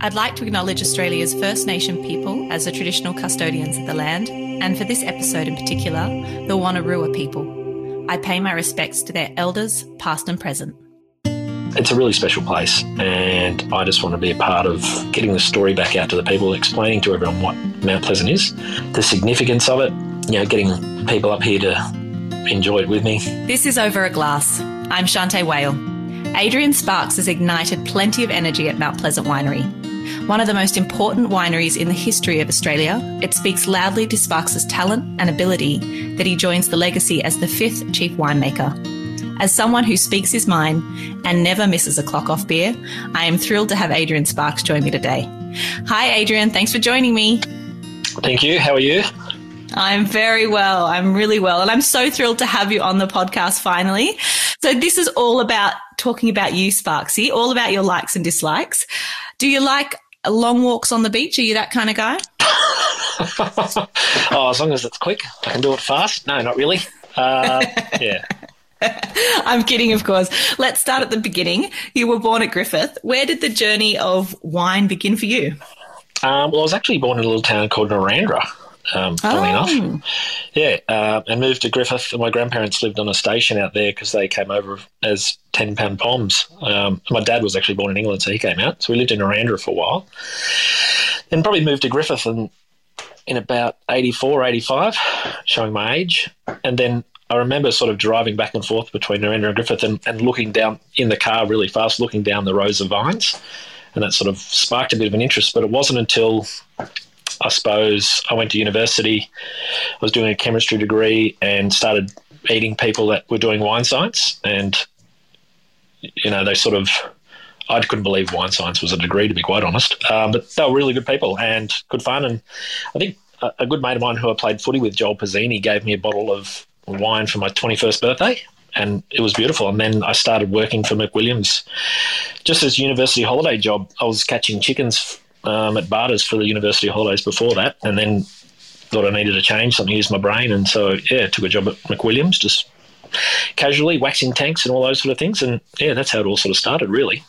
I'd like to acknowledge Australia's First Nation people as the traditional custodians of the land, and for this episode in particular, the Wonnarua people. I pay my respects to their elders, past and present. It's a really special place, and I just want to be a part of getting the story back out to the people, explaining to everyone what Mount Pleasant is, the significance of it, you know, getting people up here to enjoy it with me. This is Over a Glass. I'm Shante Whale. Adrian Sparks has ignited plenty of energy at Mount Pleasant Winery. One of the most important wineries in the history of Australia, it speaks loudly to Sparks' talent and ability that he joins the legacy as the fifth chief winemaker. As someone who speaks his mind and never misses a clock off beer, I am thrilled to have Adrian Sparks join me today. Hi, Adrian. Thanks for joining me. Thank you. How are you? I'm very well. I'm really well. And I'm so thrilled to have you on the podcast finally. So, this is all about talking about you, Sparksy, all about your likes and dislikes. Do you like long walks on the beach? Are you that kind of guy? oh, as long as it's quick, I can do it fast. No, not really. Uh, yeah. I'm kidding, of course. Let's start at the beginning. You were born at Griffith. Where did the journey of wine begin for you? Um, well, I was actually born in a little town called Narrandera. Um, funnily oh. enough, yeah, uh, and moved to Griffith. My grandparents lived on a station out there because they came over as ten pound poms. Um, my dad was actually born in England, so he came out. So we lived in Narrandera for a while. Then probably moved to Griffith and in about 84, 85, showing my age. And then I remember sort of driving back and forth between Narrandera and Griffith and, and looking down in the car really fast, looking down the rows of vines. And that sort of sparked a bit of an interest. But it wasn't until I suppose I went to university, I was doing a chemistry degree and started meeting people that were doing wine science. And, you know, they sort of, I couldn't believe wine science was a degree, to be quite honest. Um, but they were really good people and good fun. And I think a, a good mate of mine who I played footy with, Joel Pizzini, gave me a bottle of wine for my 21st birthday and it was beautiful. And then I started working for McWilliams. Just as university holiday job, I was catching chickens um, at Barter's for the university holidays before that, and then thought I needed a change, something to use my brain, and so yeah, took a job at McWilliams, just casually waxing tanks and all those sort of things, and yeah, that's how it all sort of started, really.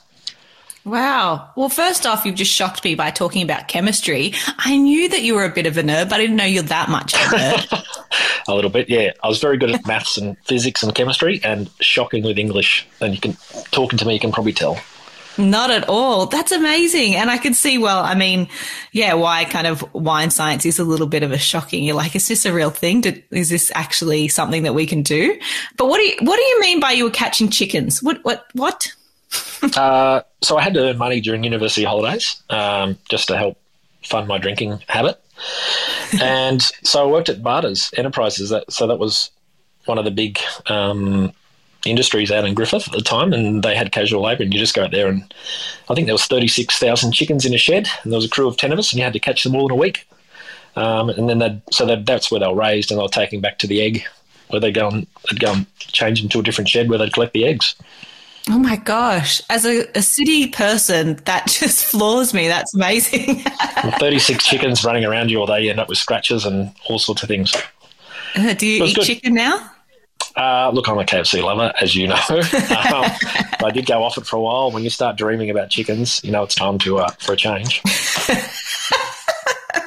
Wow. Well, first off, you've just shocked me by talking about chemistry. I knew that you were a bit of a nerd, but I didn't know you're that much of a nerd. a little bit, yeah. I was very good at maths and physics and chemistry, and shocking with English. And you can talking to me, you can probably tell. Not at all. That's amazing. And I can see, well, I mean, yeah, why kind of wine science is a little bit of a shocking. You're like, is this a real thing? Is this actually something that we can do? But what do you, what do you mean by you were catching chickens? What, what, what? uh, so I had to earn money during university holidays, um, just to help fund my drinking habit. and so I worked at Barter's Enterprises. That, so that was one of the big, um, industries out in Griffith at the time, and they had casual labour, and you just go out there and I think there was thirty six thousand chickens in a shed, and there was a crew of ten of us, and you had to catch them all in a week. Um, and then they'd, so they'd, that's where they were raised, and they were taken back to the egg, where they go and they'd go and change them to a different shed where they'd collect the eggs. Oh my gosh! As a, a city person, that just floors me. That's amazing. Thirty six chickens running around you all day, you end up with scratches and all sorts of things. Uh, do you eat good. chicken now? Uh, look, I'm a KFC lover, as you know. um, I did go off it for a while. When you start dreaming about chickens, you know it's time to uh, for a change.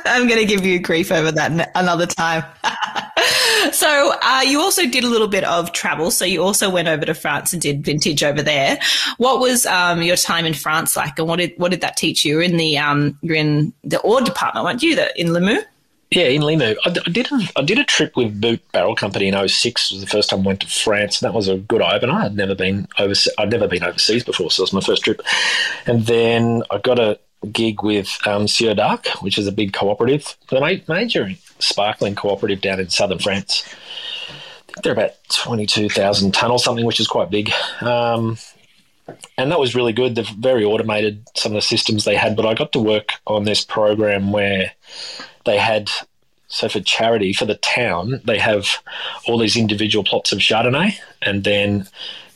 I'm going to give you grief over that another time. so uh, you also did a little bit of travel. So you also went over to France and did vintage over there. What was um, your time in France like, and what did what did that teach you? You're in the um, you're in the Aude department, weren't you? The, in Limoux. Yeah, in Limoux. I, did a, I did a trip with Boot Barrel Company in 06. It was the first time I went to France. And that was a good eye opener. I'd never been overseas. I'd never been overseas before, so it was my first trip. And then I got a gig with um, Sieur d'Arques, which is a big cooperative, the major sparkling cooperative down in southern France. I think they're about 22,000 tonne or something, which is quite big. Um, and that was really good. They're very automated, some of the systems they had, but I got to work on this program where they had so for charity for the town they have all these individual plots of chardonnay and then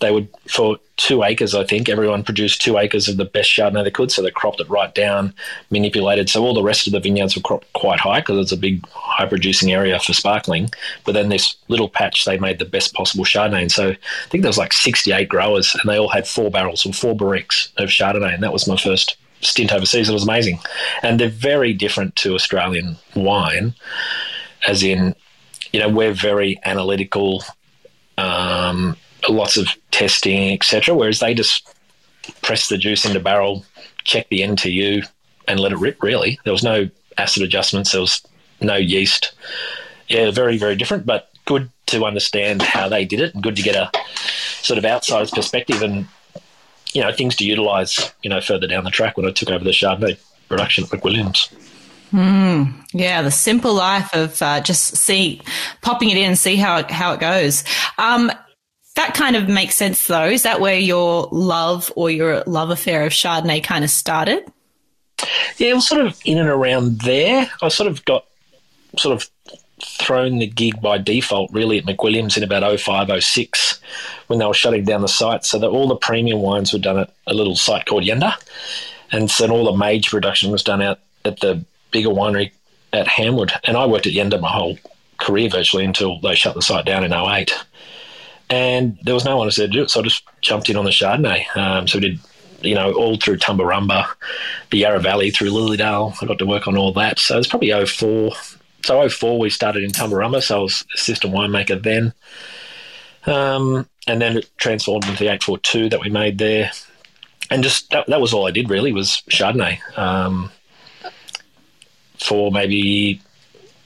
they would for two acres i think everyone produced two acres of the best chardonnay they could so they cropped it right down manipulated so all the rest of the vineyards were cropped quite high because it's a big high producing area for sparkling but then this little patch they made the best possible chardonnay and so i think there was like 68 growers and they all had four barrels or four barriques of chardonnay and that was my first stint overseas. It was amazing, and they're very different to Australian wine, as in, you know, we're very analytical, um, lots of testing, etc. Whereas they just press the juice into barrel, check the NTU, and let it rip. Really, there was no acid adjustments. There was no yeast. Yeah, very very different, but good to understand how they did it, and good to get a sort of outsider's perspective and you know things to utilise you know further down the track when I took over the Chardonnay production at McWilliams. Mm, yeah, the simple life of uh, just see popping it in and see how it, how it goes. Um, that kind of makes sense, though. Is that where your love or your love affair of Chardonnay kind of started? Yeah, it was sort of in and around there. I sort of got sort of thrown the gig by default really at McWilliams in about 05, 06 when they were shutting down the site. So that all the premium wines were done at a little site called Yenda. And so all the major production was done out at the bigger winery at Hanwood. And I worked at Yenda my whole career virtually until they shut the site down in 08. And there was no one who said to do it. So I just jumped in on the Chardonnay. Um, so we did you know, all through Tumbarumba, the Yarra Valley, through Lilydale. I got to work on all that. So it was probably 04, so 04 we started in Tumbarumba, so I was assistant winemaker then. Um, and then it transformed into the 842 that we made there. And just that, that was all I did really was Chardonnay um, for maybe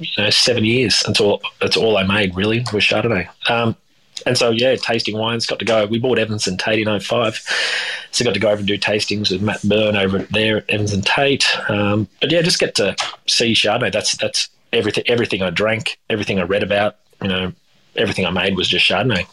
you know seven years until that's all I made really was Chardonnay. Um, and so yeah, tasting wines got to go. We bought Evans and Tate in 05. so got to go over and do tastings with Matt Byrne over there at Evans and Tate. Um, but yeah, just get to see Chardonnay. That's that's everything everything I drank, everything I read about, you know, everything I made was just Chardonnay.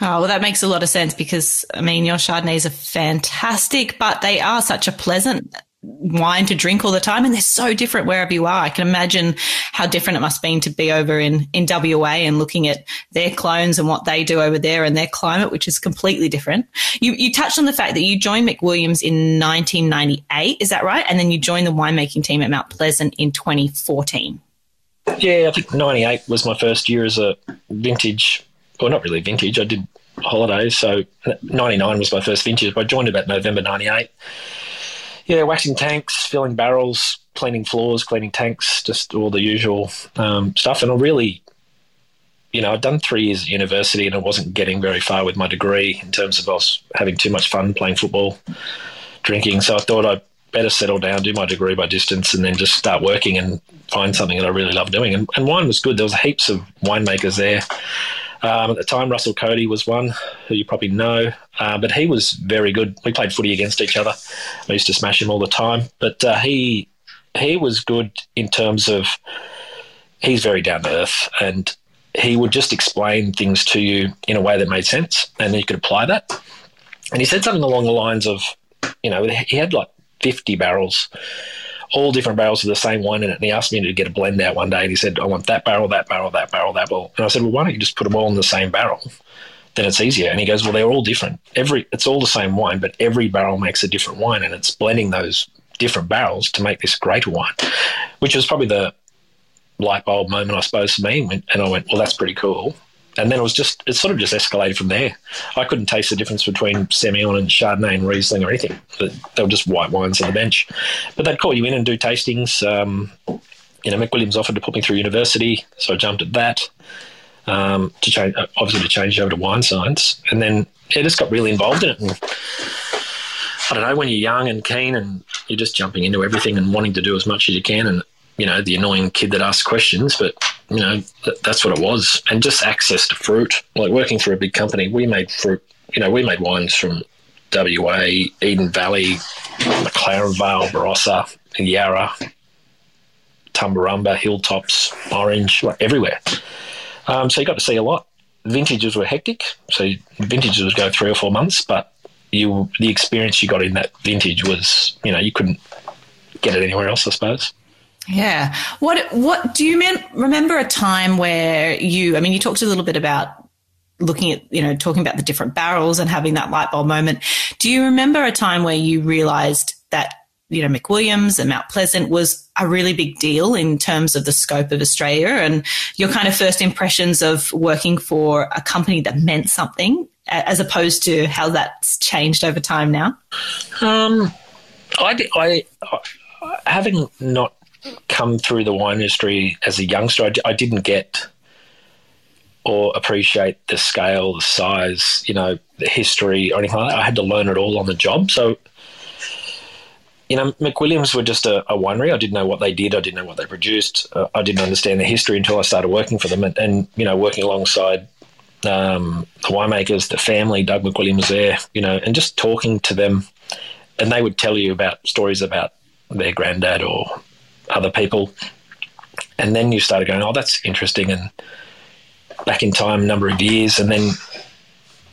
Oh, well, that makes a lot of sense because, I mean, your Chardonnays are fantastic, but they are such a pleasant wine to drink all the time and they're so different wherever you are. I can imagine how different it must be to be over in, in WA and looking at their clones and what they do over there and their climate, which is completely different. You, you touched on the fact that you joined McWilliams in 1998. Is that right? And then you joined the winemaking team at Mount Pleasant in 2014. Yeah, I think 98 was my first year as a vintage, well, not really vintage. I did holidays. So 99 was my first vintage, but I joined about November 98 yeah, waxing tanks, filling barrels, cleaning floors, cleaning tanks, just all the usual um, stuff. And I really, you know, I'd done three years at university and I wasn't getting very far with my degree in terms of I was having too much fun playing football, drinking. So I thought I'd better settle down, do my degree by distance, and then just start working and find something that I really love doing. And, and wine was good. There was heaps of winemakers there. Um, at the time, Russell Cody was one who you probably know, uh, but he was very good. We played footy against each other. I used to smash him all the time, but uh, he he was good in terms of he's very down to earth and he would just explain things to you in a way that made sense and you could apply that. And he said something along the lines of, you know, he had like 50 barrels all different barrels of the same wine in it. And he asked me to get a blend out one day, and he said, "I want that barrel, that barrel, that barrel, that barrel." And I said, "Well, why don't you just put them all in the same barrel? Then it's easier." And he goes, "Well, they're all different. Every it's all the same wine, but every barrel makes a different wine, and it's blending those different barrels to make this greater wine." Which was probably the light bulb moment, I suppose, for me. And I went, "Well, that's pretty cool." And then it was just it sort of just escalated from there. I couldn't taste the difference between Semillon and Chardonnay and Riesling or anything. They were just white wines on the bench. But they'd call you in and do tastings. Um, you know, McWilliams offered to put me through university, so I jumped at that um, to change, obviously to change over to wine science, and then yeah, just got really involved in it. And I don't know when you're young and keen and you're just jumping into everything and wanting to do as much as you can, and you know the annoying kid that asks questions, but you know th- that's what it was, and just access to fruit. Like working for a big company, we made fruit. You know, we made wines from WA, Eden Valley, McLaren Vale, Barossa, Yarra, Tumbarumba, Hilltops, Orange, like everywhere. Um, so you got to see a lot. Vintages were hectic, so vintages would go three or four months, but you the experience you got in that vintage was, you know, you couldn't get it anywhere else, I suppose. Yeah. What what do you remember a time where you I mean you talked a little bit about looking at, you know, talking about the different barrels and having that light bulb moment. Do you remember a time where you realized that you know, McWilliams and Mount Pleasant was a really big deal in terms of the scope of Australia and your kind of first impressions of working for a company that meant something as opposed to how that's changed over time now? Um, I, I, having not come through the wine industry as a youngster, I, I didn't get or appreciate the scale, the size, you know, the history or anything like that. I had to learn it all on the job. So, you know, McWilliams were just a, a winery. I didn't know what they did. I didn't know what they produced. Uh, I didn't understand the history until I started working for them and, and you know, working alongside um, the winemakers, the family, Doug McWilliams there, you know, and just talking to them. And they would tell you about stories about their granddad or other people. And then you started going, oh, that's interesting. And back in time, number of years. And then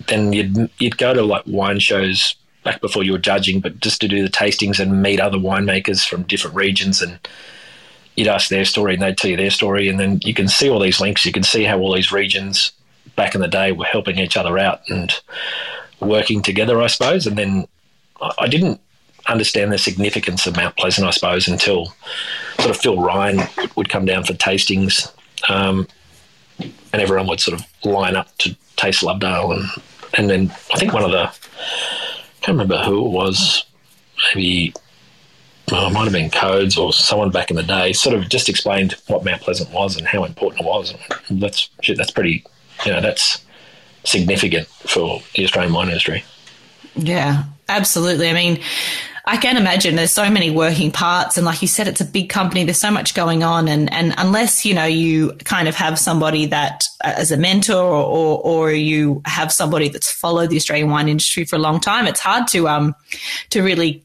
then you'd, you'd go to like wine shows back before you were judging, but just to do the tastings and meet other winemakers from different regions and you'd ask their story and they'd tell you their story. And then you can see all these links. You can see how all these regions back in the day were helping each other out and working together, I suppose. And then I didn't understand the significance of Mount Pleasant, I suppose, until sort of Phil Ryan would come down for tastings, um, and everyone would sort of line up to taste Lovedale, and and then I think one of the I can't remember who it was, maybe it might have been Codes or someone back in the day, sort of just explained what Mount Pleasant was and how important it was. That's shit, that's pretty, you know, that's significant for the Australian wine industry. Yeah, absolutely. I mean, I can imagine there's so many working parts, and like you said, it's a big company. There's so much going on, and and unless you know you kind of have somebody that uh, as a mentor, or, or, or you have somebody that's followed the Australian wine industry for a long time, it's hard to um to really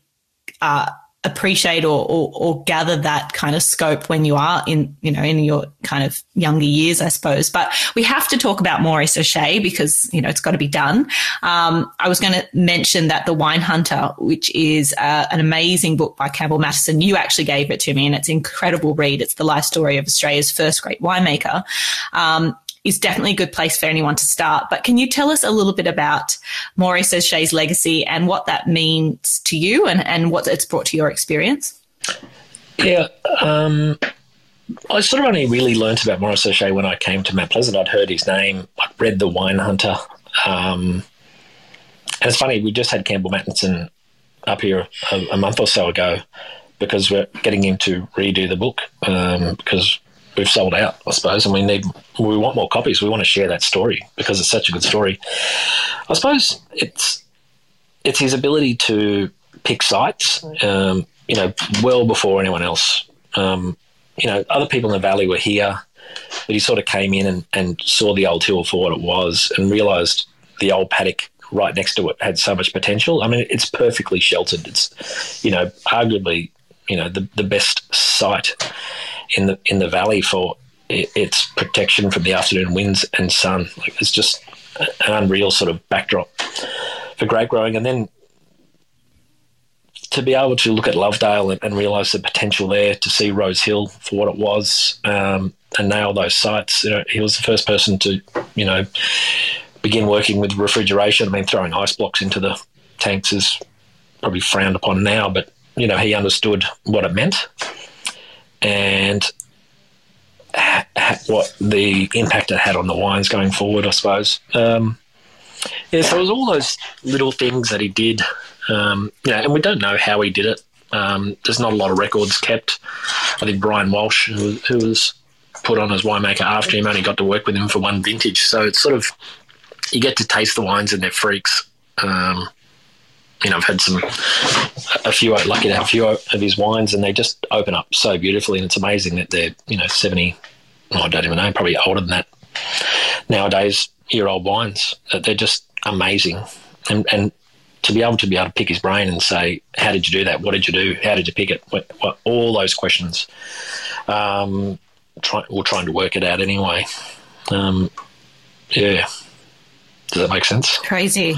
uh, appreciate or, or, or, gather that kind of scope when you are in, you know, in your kind of younger years, I suppose. But we have to talk about Maurice O'Shea because, you know, it's got to be done. Um, I was going to mention that The Wine Hunter, which is uh, an amazing book by Campbell Mattinson, you actually gave it to me and it's an incredible read. It's the life story of Australia's first great winemaker. Um, is definitely a good place for anyone to start. But can you tell us a little bit about Maurice O'Shea's legacy and what that means to you and, and what it's brought to your experience? Yeah. Um, I sort of only really learnt about Maurice O'Shea when I came to Mount Pleasant. I'd heard his name, I'd read The Wine Hunter. Um, and it's funny, we just had Campbell Mattinson up here a, a, month or so ago because we're getting him to redo the book um, because we've sold out, I suppose, and we need we want more copies. We want to share that story because it's such a good story. I suppose it's it's his ability to pick sites, um, you know, well before anyone else. Um, you know, other people in the valley were here, but he sort of came in and, and saw the old hill for what it was and realised the old paddock right next to it had so much potential. I mean, it's perfectly sheltered. It's, you know, arguably, you know, the, the best site in the in the valley for its protection from the afternoon winds and sun. Like it's just an unreal sort of backdrop for grape growing, and then to be able to look at Lovedale and, and realise the potential there, to see Rose Hill for what it was, um, and nail those sites. You know, he was the first person to, you know, begin working with refrigeration. I mean, throwing ice blocks into the tanks is probably frowned upon now, but you know, he understood what it meant and what the impact it had on the wines going forward, I suppose. Um, yeah, so it was all those little things that he did, um, know, and we don't know how he did it. Um, there's not a lot of records kept. I think Brian Walsh, who, who, was put on as winemaker after him, only got to work with him for one vintage. So it's sort of you get to taste the wines and they're freaks. Um, you know, I've had some, a few, lucky to have a few of his wines, and they just open up so beautifully. And it's amazing that they're, you know, 70, oh, I don't even know, probably older than that nowadays, year old wines. They're just amazing. And, and to be able to be able to pick his brain and say, how did you do that? What did you do? How did you pick it? What, what, all those questions. Um, try, we're trying to work it out anyway. Um, yeah. Does that make sense? Crazy.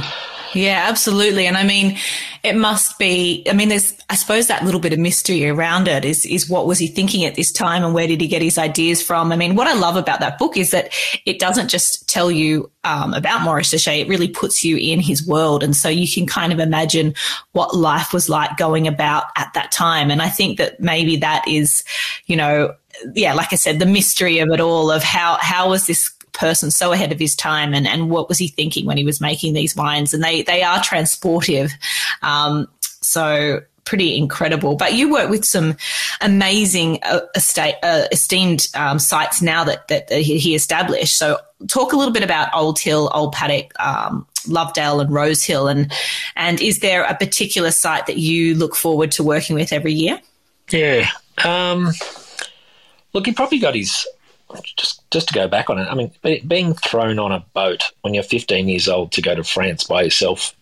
Yeah, absolutely. And I mean, it must be, I mean, there's, I suppose that little bit of mystery around it is, is what was he thinking at this time and where did he get his ideas from? I mean, what I love about that book is that it doesn't just tell you um, about Maurice O'Shea, it really puts you in his world. And so you can kind of imagine what life was like going about at that time. And I think that maybe that is, you know, yeah, like I said, the mystery of it all of how, how was this person so ahead of his time and, and what was he thinking when he was making these wines and they they are transportive um, so pretty incredible. But you work with some amazing uh, estate, uh, esteemed um, sites now that, that, that he established. So talk a little bit about Old Hill, Old Paddock, um, Lovedale, and Rose Hill, and and is there a particular site that you look forward to working with every year? Yeah. Um, look, he probably got his just just to go back on it. I mean, being thrown on a boat when you're 15 years old to go to France by yourself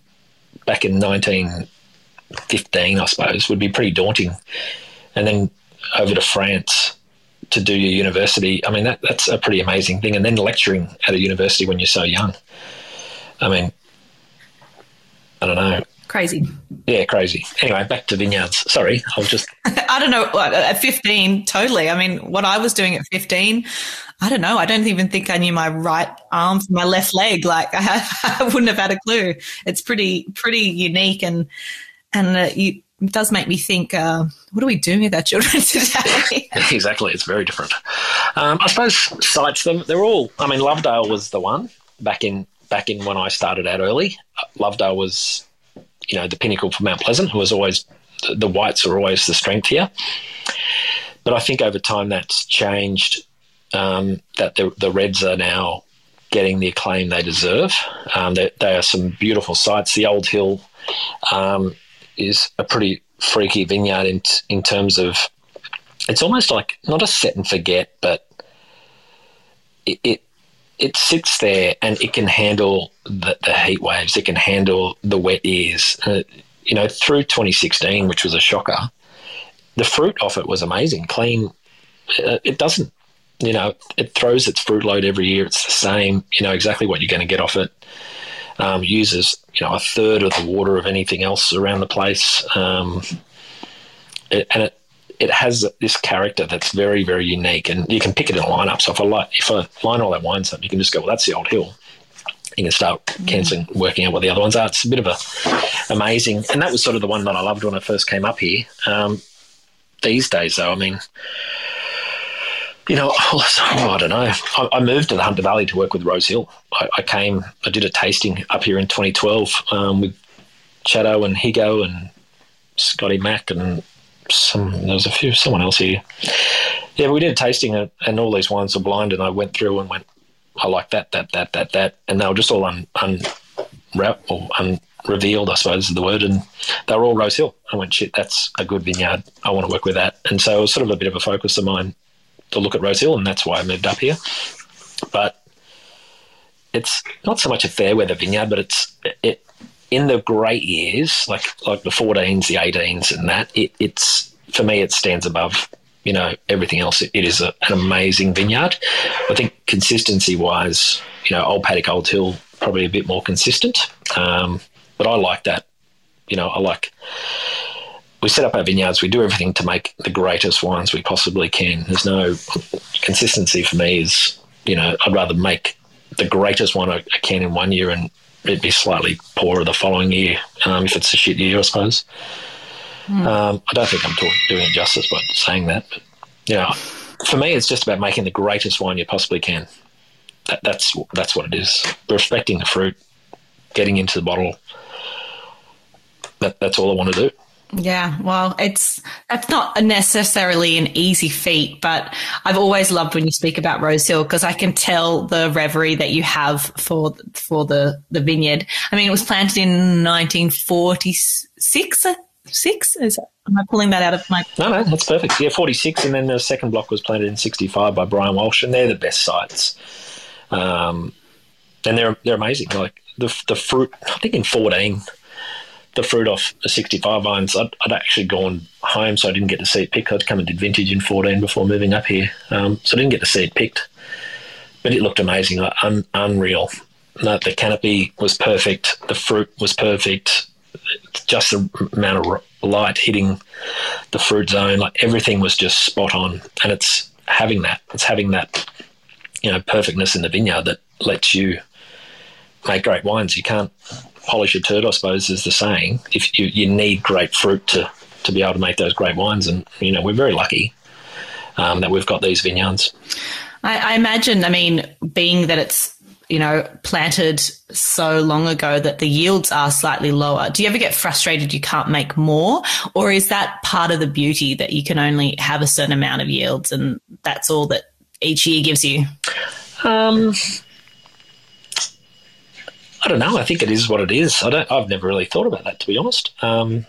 back in 1915, I suppose, would be pretty daunting. And then over to France to do your university. I mean, that, that's a pretty amazing thing. And then lecturing at a university when you're so young. I mean, I don't know. Crazy. Yeah, crazy. Anyway, back to vineyards. Sorry, I was just. I don't know. At 15, totally. I mean, what I was doing at 15, I don't know. I don't even think I knew my right arm from my left leg. Like I, I wouldn't have had a clue. It's pretty, pretty unique, and and uh, you, it does make me think. Uh, what are we doing with our children today? exactly, it's very different. Um, I suppose sites. Them, they're all. I mean, Lovedale was the one back in back in when I started out early. Lovedale was you know, the pinnacle for Mount Pleasant, who was always the whites are always the strength here. But I think over time that's changed. Um, that the, the reds are now getting the acclaim they deserve. Um, they, they, are some beautiful sites. The Old Hill um, is a pretty freaky vineyard in in terms of it's almost like not a set and forget, but it, it it sits there and it can handle the, the heat waves. It can handle the wet years. Uh, you know, through 2016, which was a shocker, the fruit off it was amazing, clean. Uh, it doesn't, you know, it throws its fruit load every year. It's the same. You know exactly what you're going to get off it. Um, uses you know a third of the water of anything else around the place, um, it, and it it has this character that's very, very unique, and you can pick it in a lineup. So if I like, if I line all that wines up, you can just go, well, that's the old hill. You can start cancelling, working out what the other ones are. It's a bit of a amazing, and that was sort of the one that I loved when I first came up here. Um, these days, though, I mean, you know, oh, I don't know. I, I, moved to the Hunter Valley to work with Rose Hill. I, I came, I did a tasting up here in 2012 um, with Chatto and Higo and Scotty Mack and some there was a few someone else here. Yeah, we did a tasting and, and all these wines were blind, and I went through and went, I like that, that, that, that, that, and they were just all un, unwrap or unrevealed, I suppose is the word, and they were all Rose Hill. I went, shit, that's a good vineyard. I want to work with that, and so it was sort of a bit of a focus of mine to look at Rose Hill, and that's why I moved up here. But it's not so much a fair weather vineyard, but it's it in the great years, like like the 14s, the 18s, and that, it, it's for me, it stands above you know everything else. it, it is a, an amazing vineyard. I think consistency wise, you know, Old Paddock, Old Hill, probably a bit more consistent. Um, but I like that. You know, I like. We set up our vineyards. We do everything to make the greatest wines we possibly can. There's no consistency for me. Is you know, I'd rather make the greatest one I can in one year and it'd be slightly poorer the following year um, if it's a shit year, I suppose. Mm. Um, I don't think I'm talk- doing it justice by saying that, but know, for me, it's just about making the greatest wine you possibly can. That, that's that's what it is. Respecting the fruit, getting into the bottle. That, that's all I want to do. Yeah, well, it's that's not necessarily an easy feat, but I've always loved when you speak about Rose Hill because I can tell the reverie that you have for for the the vineyard. I mean, it was planted in 1946. Six is am I pulling that out of my? No, no, that's perfect. Yeah, 46, and then the second block was planted in 65 by Brian Walsh, and they're the best sites. Um, and they're they're amazing. Like the the fruit, I think in 14 the fruit off the 65 vines, I'd, I'd, actually gone home, so I didn't get to see it picked. I'd come and did vintage in 14 before moving up here, um, so I didn't get to see it picked. But it looked amazing, like un, unreal. The canopy was perfect, the fruit was perfect, just the amount of light hitting the fruit zone, like everything was just spot on. And it's having that, it's having that, you know, perfectness in the vineyard that lets you make great wines. You can't polish a turd, I suppose, is the saying. If you, you need great fruit to, to be able to make those great wines, and you know we're very lucky um, that we've got these vineyards. I, I, imagine. I mean, being that it's you know, planted so long ago that the yields are slightly lower. Do you ever get frustrated you can't make more? Or is that part of the beauty that you can only have a certain amount of yields and that's all that each year gives you? Um, I don't know. I think it is what it is. I don't. I've never really thought about that, to be honest. Um,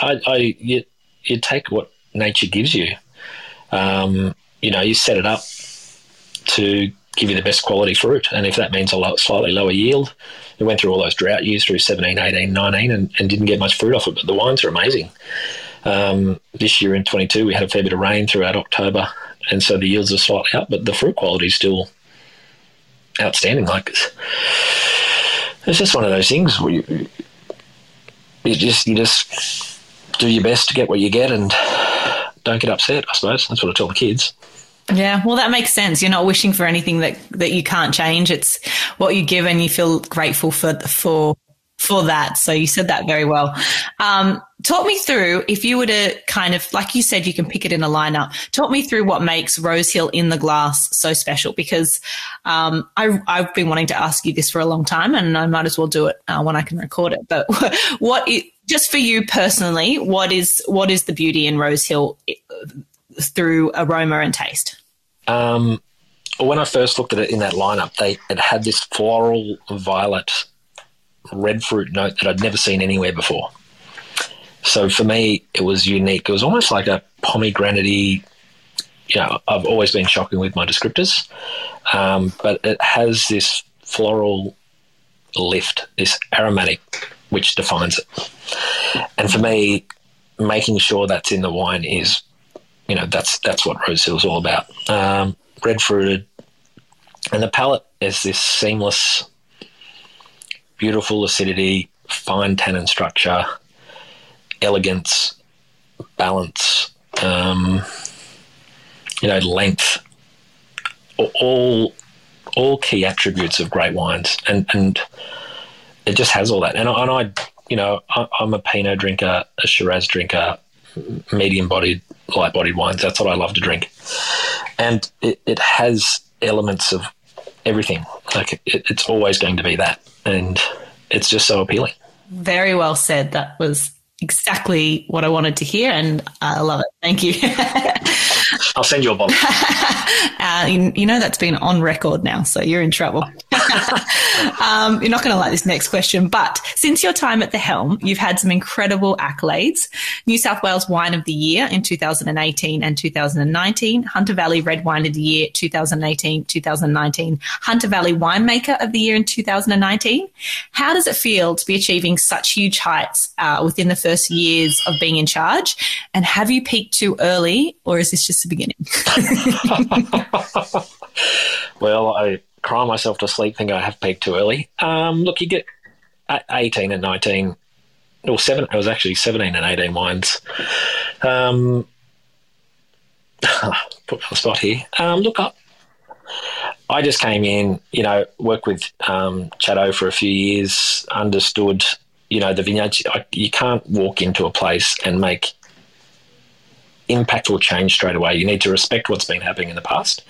I, I you, you take what nature gives you. Um, you know, you set it up to give you the best quality fruit. And if that means a slightly lower yield, we went through all those drought years through 17, 18, 19 and, and didn't get much fruit off it, but the wines are amazing. Um, this year in 22, we had a fair bit of rain throughout October, and so the yields are slightly up, but the fruit quality is still outstanding. Like it's, it's just one of those things where you, you just you just do your best to get what you get and don't get upset. I suppose that's what I tell the kids. Yeah, well, that makes sense. You're not wishing for anything that, that you can't change. It's what you give, and you feel grateful for for for that. So you said that very well. Um, talk me through if you were to kind of, like you said, you can pick it in a lineup. Talk me through what makes Rosehill in the glass so special because um, I, have been wanting to ask you this for a long time, and I might as well do it uh, when I can record it. But what, it, just for you personally, what is what is the beauty in Rose Rosehill through aroma and taste? Um, when I first looked at it in that lineup, they it had this floral violet red fruit note that I'd never seen anywhere before. So for me, it was unique. It was almost like a pomegranate you know, I've always been shocking with my descriptors, um, but it has this floral lift, this aromatic, which defines it. And for me, making sure that's in the wine is you know that's that's what Rosehill is all about. Um, red fruited, and the palate is this seamless, beautiful acidity, fine tannin structure, elegance, balance, um, you know, length, all all key attributes of great wines, and and it just has all that. And, and I, you know, I, I'm a Pinot drinker, a Shiraz drinker, medium bodied light bodied wines. That's what I love to drink. And it, it has elements of everything. Like it, it's always going to be that. And it's just so appealing. Very well said. That was exactly what I wanted to hear, and I love it. Thank you. I'll send you a bottle. uh, you, you, know that's been on record now, so you're in trouble. um, you're not going to like this next question, but since your time at the helm, you've had some incredible accolades. New South Wales Wine of the Year in 2018 and 2019, Hunter Valley Red Wine of the Year 2018, 2019, Hunter Valley Winemaker of the Year in 2019. How does it feel to be achieving such huge heights uh, within the first years of being in charge? And have you peaked too early, or is this just the beginning? well, I cry myself to sleep thinking I have peaked too early. Um, look, you get 18 and 19, or seven, it was actually 17 and 18 wines. Um, put on the spot here. Um, look, I, I just came in, you know, worked with um, Chatto for a few years, understood, you know, the vineyards. You can't walk into a place and make impactful change straight away. You need to respect what's been happening in the past,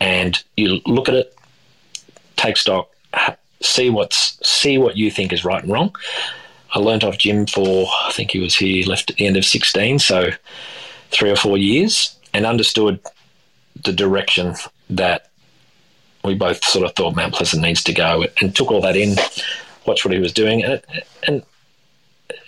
and you look at it, take stock, see what's see what you think is right and wrong. I learnt off Jim for I think he was here left at the end of sixteen, so three or four years, and understood the direction that we both sort of thought Mount Pleasant needs to go, and took all that in, watched what he was doing, and, and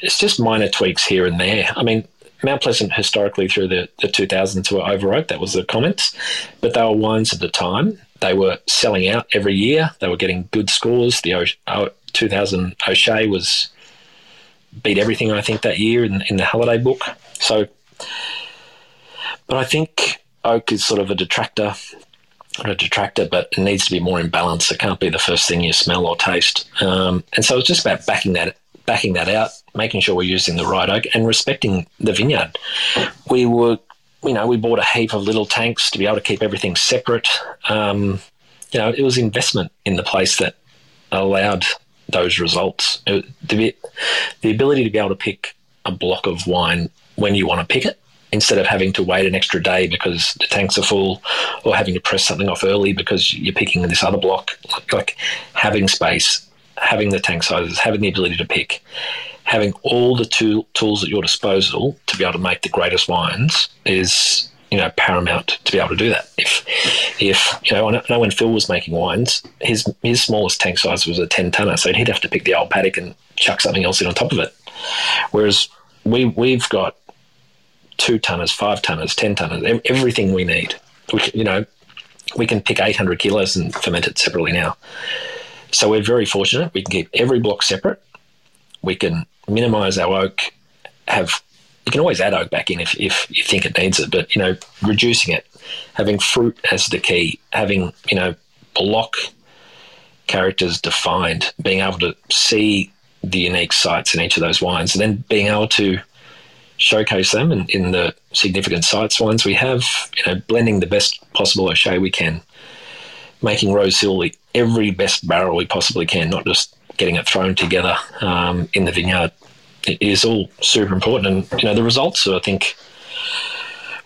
it's just minor tweaks here and there. I mean, Mount Pleasant historically through the, the 2000s were over oak. That was the comments. But they were wines at the time. They were selling out every year. They were getting good scores. The o- 2000 O'Shea was beat everything, I think, that year in, in the Halliday book. So, but I think oak is sort of a detractor. Not a detractor, but it needs to be more in balance. It can't be the first thing you smell or taste. Um, and so it's just about backing that backing that out, making sure we're using the right oak, and respecting the vineyard. We were, you know, we bought a heap of little tanks to be able to keep everything separate. Um, you know, it was investment in the place that allowed those results. It, the, the ability to be able to pick a block of wine when you want to pick it instead of having to wait an extra day because the tanks are full or having to press something off early because you're picking this other block. Like having space, having the tank sizes, having the ability to pick, having all the tool, tools at your disposal to be able to make the greatest wines is you know paramount to be able to do that. If if you know, I know when Phil was making wines, his his smallest tank size was a ten tonner, so he'd have to pick the old paddock and chuck something else in on top of it. Whereas we we've got two tonners, five tonners, ten tonners, everything we need. We, you know, we can pick 800 kilos and ferment it separately now. So we're very fortunate. We can keep every block separate. We can minimise our oak. Have you can always add oak back in if, if you think it needs it, but you know, reducing it, having fruit as the key, having you know block characters defined, being able to see the unique sites in each of those wines, and then being able to showcase them in, in the significant sites ones we have, you know, blending the best possible O'Shea we can, making Rose Hill every best barrel we possibly can, not just getting it thrown together um, in the vineyard. is all super important. And, you know, the results, I think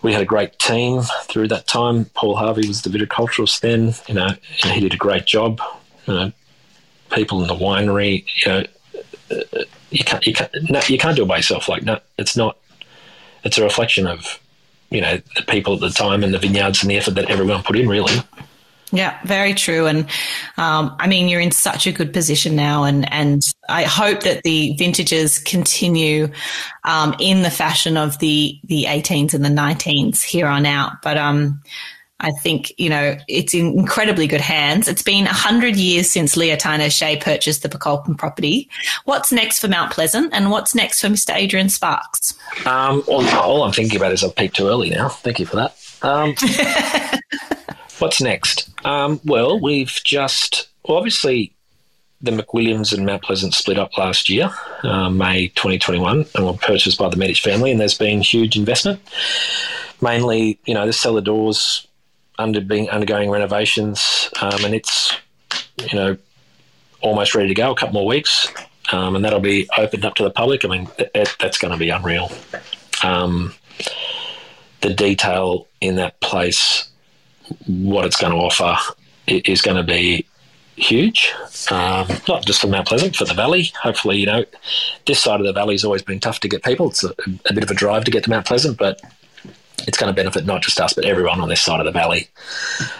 we had a great team through that time. Paul Harvey was the viticulturist then, you know, he did a great job. You know, people in the winery, you know, you can't you can't no, you can't do it by yourself. Like no, it's not. It's a reflection of you know the people at the time and the vineyards and the effort that everyone put in. Really. Yeah, very true. And um, I mean, you're in such a good position now, and and I hope that the vintages continue um, in the fashion of the the 18s and the 19s here on out. But um, I think, you know, it's in incredibly good hands. It's been 100 years since Leontine O'Shea purchased the Pokolbin property. What's next for Mount Pleasant and what's next for Mr. Adrian Sparks? Um, all, all, I'm thinking about is I've peaked too early now. Thank you for that. Um, what's next? Um, well, we've just, well, obviously, the McWilliams and Mount Pleasant split up last year, uh, May 2021, and were purchased by the Medich family, and there's been huge investment. Mainly, you know, the cellar doors under being undergoing renovations, um, and it's you know almost ready to go. A couple more weeks, um, and that'll be opened up to the public. I mean, that, that's going to be unreal. Um, the detail in that place, what it's going to offer, is going to be huge. Um, not just for Mount Pleasant, for the valley. Hopefully, you know, this side of the valley's always been tough to get people. It's a, a bit of a drive to get to Mount Pleasant, but it's going to benefit not just us, but everyone on this side of the valley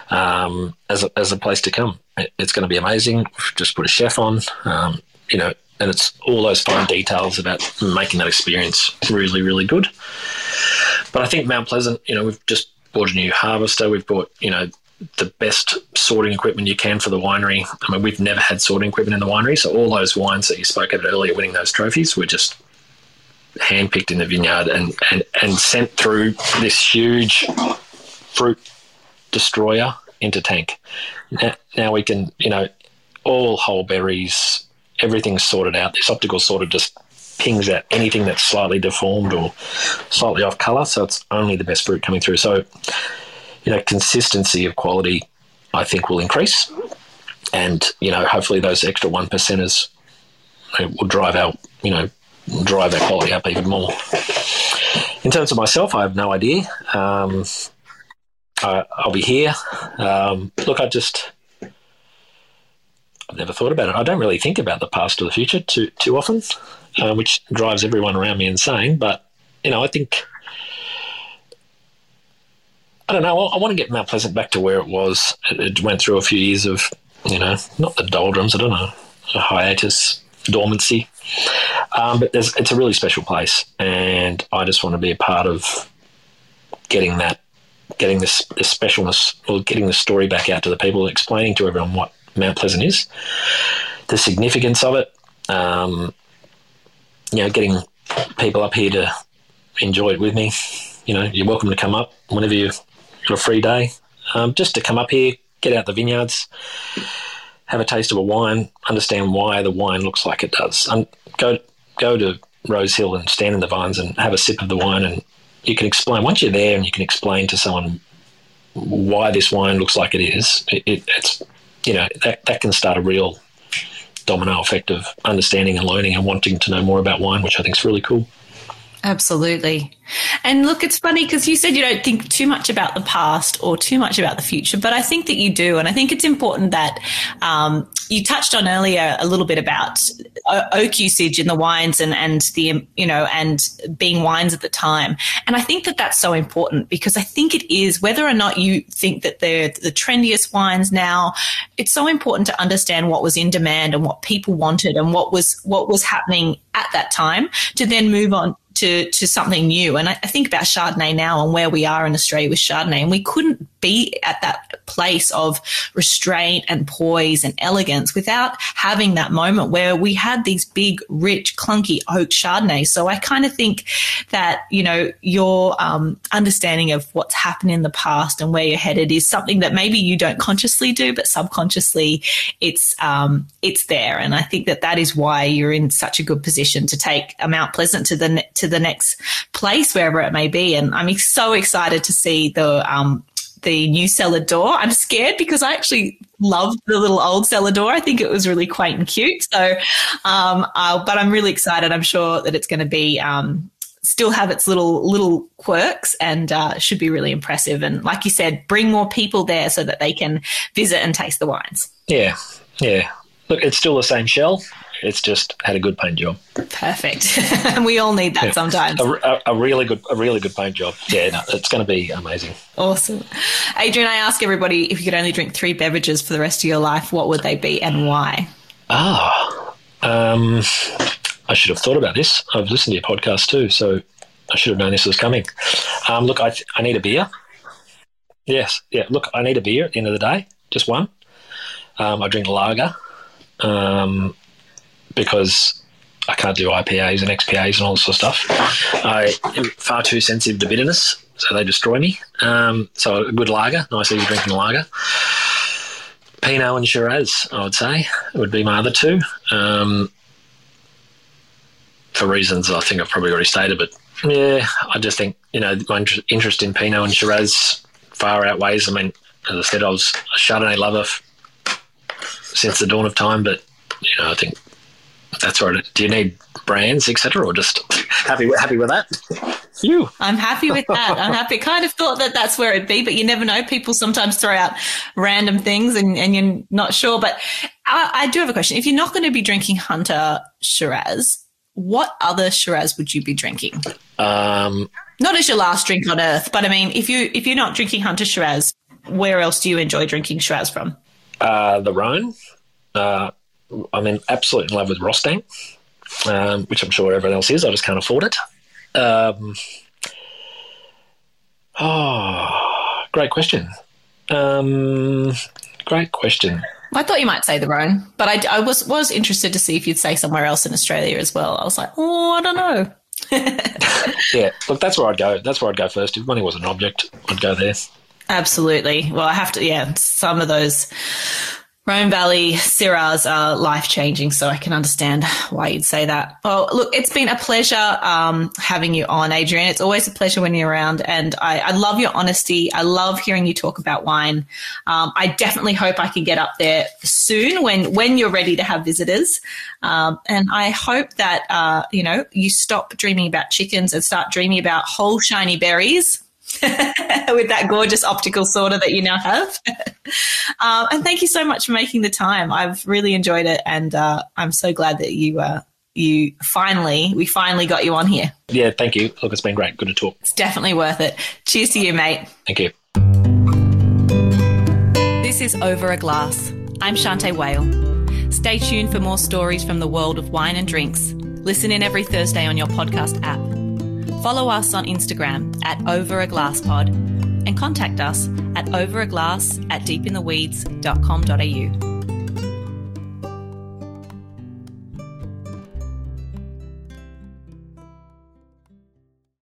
um, as, a, as a place to come. It, it's going to be amazing. Just put a chef on, um, you know, and it's all those fine details about making that experience really, really good. But I think Mount Pleasant, you know, we've just bought a new harvester. We've bought, you know, the best sorting equipment you can for the winery. I mean, we've never had sorting equipment in the winery, so all those wines that you spoke about earlier, winning those trophies, were just handpicked in the vineyard and, and, and sent through this huge fruit destroyer into tank. Now, now we can, you know, all whole berries, everything's sorted out. This optical sort of just pings out anything that's slightly deformed or slightly off colour. So it's only the best fruit coming through. So, you know, consistency of quality, I think, will increase. And, you know, hopefully those extra one percenters will drive our, you know, drive our quality up even more. In terms of myself, I have no idea. Um, I, will be here. Um, look, I just I've never thought about it. I don't really think about the past or the future too too often, uh, which drives everyone around me insane. But you know, I think I don't know. I, want to get Mount Pleasant back to where it was. It, went through a few years of you know, not the doldrums. I don't know, a hiatus, dormancy. Um, but it's a really special place, and I just want to be a part of getting that, getting this, this specialness, or getting the story back out to the people, explaining to everyone what Mount Pleasant is, the significance of it. Um, you know, getting people up here to enjoy it with me. You know, you're welcome to come up whenever you've got a free day, um, just to come up here, get out the vineyards have a taste of a wine, understand why the wine looks like it does. Um, go go to Rose Hill and stand in the vines and have a sip of the wine, and you can explain. Once you're there and you can explain to someone why this wine looks like it is, it, it, it's you know that that can start a real domino effect of understanding and learning and wanting to know more about wine, which I think is really cool. Absolutely. And look, it's funny because you said you don't think too much about the past or too much about the future, but I think that you do. And I think it's important that um, you touched on earlier a little bit about oak usage in the wines and, and the, you know, and being wines at the time. And I think that that's so important because I think it is, whether or not you think that they're the trendiest wines now, it's so important to understand what was in demand and what people wanted and what was, what was happening at that time to then move on to to something new. And I, I, think about Chardonnay now and where we are in Australia with Chardonnay, and we couldn't be at that place of restraint and poise and elegance without having that moment where we had these big, rich, clunky oak Chardonnay. So I kind of think that you know your um, understanding of what's happened in the past and where you're headed is something that maybe you don't consciously do, but subconsciously it's um, it's there. And I think that that is why you're in such a good position to take a Mount Pleasant to the to the next place, wherever it may be. And I'm so excited to see the um, the new cellar door. I'm scared because I actually loved the little old cellar door. I think it was really quaint and cute. So, um, but I'm really excited. I'm sure that it's going to be. Um, still have its little little quirks and uh, should be really impressive and like you said bring more people there so that they can visit and taste the wines yeah yeah look it's still the same shell it's just had a good paint job. Perfect, and we all need that sometimes. A, a, a, really good, a really good paint job. Yeah, no, it's going to be amazing. Awesome, Adrian. I ask everybody if you could only drink three beverages for the rest of your life, what would they be and why? Ah, um, I should have thought about this. I've listened to your podcast too, so I should have known this was coming. Um, look, I, I need a beer. Yes, yeah. Look, I need a beer at the end of the day, just one. Um, I drink lager. Um, because I can't do IPAs and XPAs and all this sort of stuff. I am far too sensitive to bitterness, so they destroy me. Um, so a good lager, nice easy drinking lager. Pinot and Shiraz, I would say, would be my other two. Um, for reasons I think I've probably already stated, but yeah, I just think you know my interest in Pinot and Shiraz far outweighs. I mean, as I said, I was a Chardonnay lover f- since the dawn of time, but you know, I think that's right. Do you need brands, etc., or just happy happy with that? You. I'm happy with that. I'm happy. Kind of thought that that's where it'd be, but you never know. People sometimes throw out random things, and, and you're not sure. But I, I do have a question. If you're not going to be drinking Hunter Shiraz, what other Shiraz would you be drinking? Um, not as your last drink on earth, but I mean, if you if you're not drinking Hunter Shiraz, where else do you enjoy drinking Shiraz from? Uh, the Rhone. Uh, I'm in absolute in love with Rostaing, um, which I'm sure everyone else is. I just can't afford it. Um, oh, great question. Um, great question. I thought you might say the Rhone, but I, I, was was interested to see if you'd say somewhere else in Australia as well. I was like, oh, I don't know. yeah, look, that's where I'd go. That's where I'd go first. If money was an object, I'd go there. Absolutely. Well, I have to. Yeah, some of those Rhone Valley Syrahs are life changing, so I can understand why you'd say that. Well, look, it's been a pleasure um, having you on, Adrian. It's always a pleasure when you're around, and I, I love your honesty. I love hearing you talk about wine. Um, I definitely hope I can get up there soon when when you're ready to have visitors, um, and I hope that uh, you know you stop dreaming about chickens and start dreaming about whole shiny berries with that gorgeous optical sorter that you now have. um, and thank you so much for making the time. I've really enjoyed it, and uh, I'm so glad that you uh, you finally we finally got you on here. Yeah, thank you. Look, it's been great. Good to talk. It's definitely worth it. Cheers to you, mate. Thank you. This is Over a Glass. I'm Shanteh Wale. Stay tuned for more stories from the world of wine and drinks. Listen in every Thursday on your podcast app. Follow us on Instagram at Over a Glass Pod and contact us at overaglass at deepintheweeds.com.au.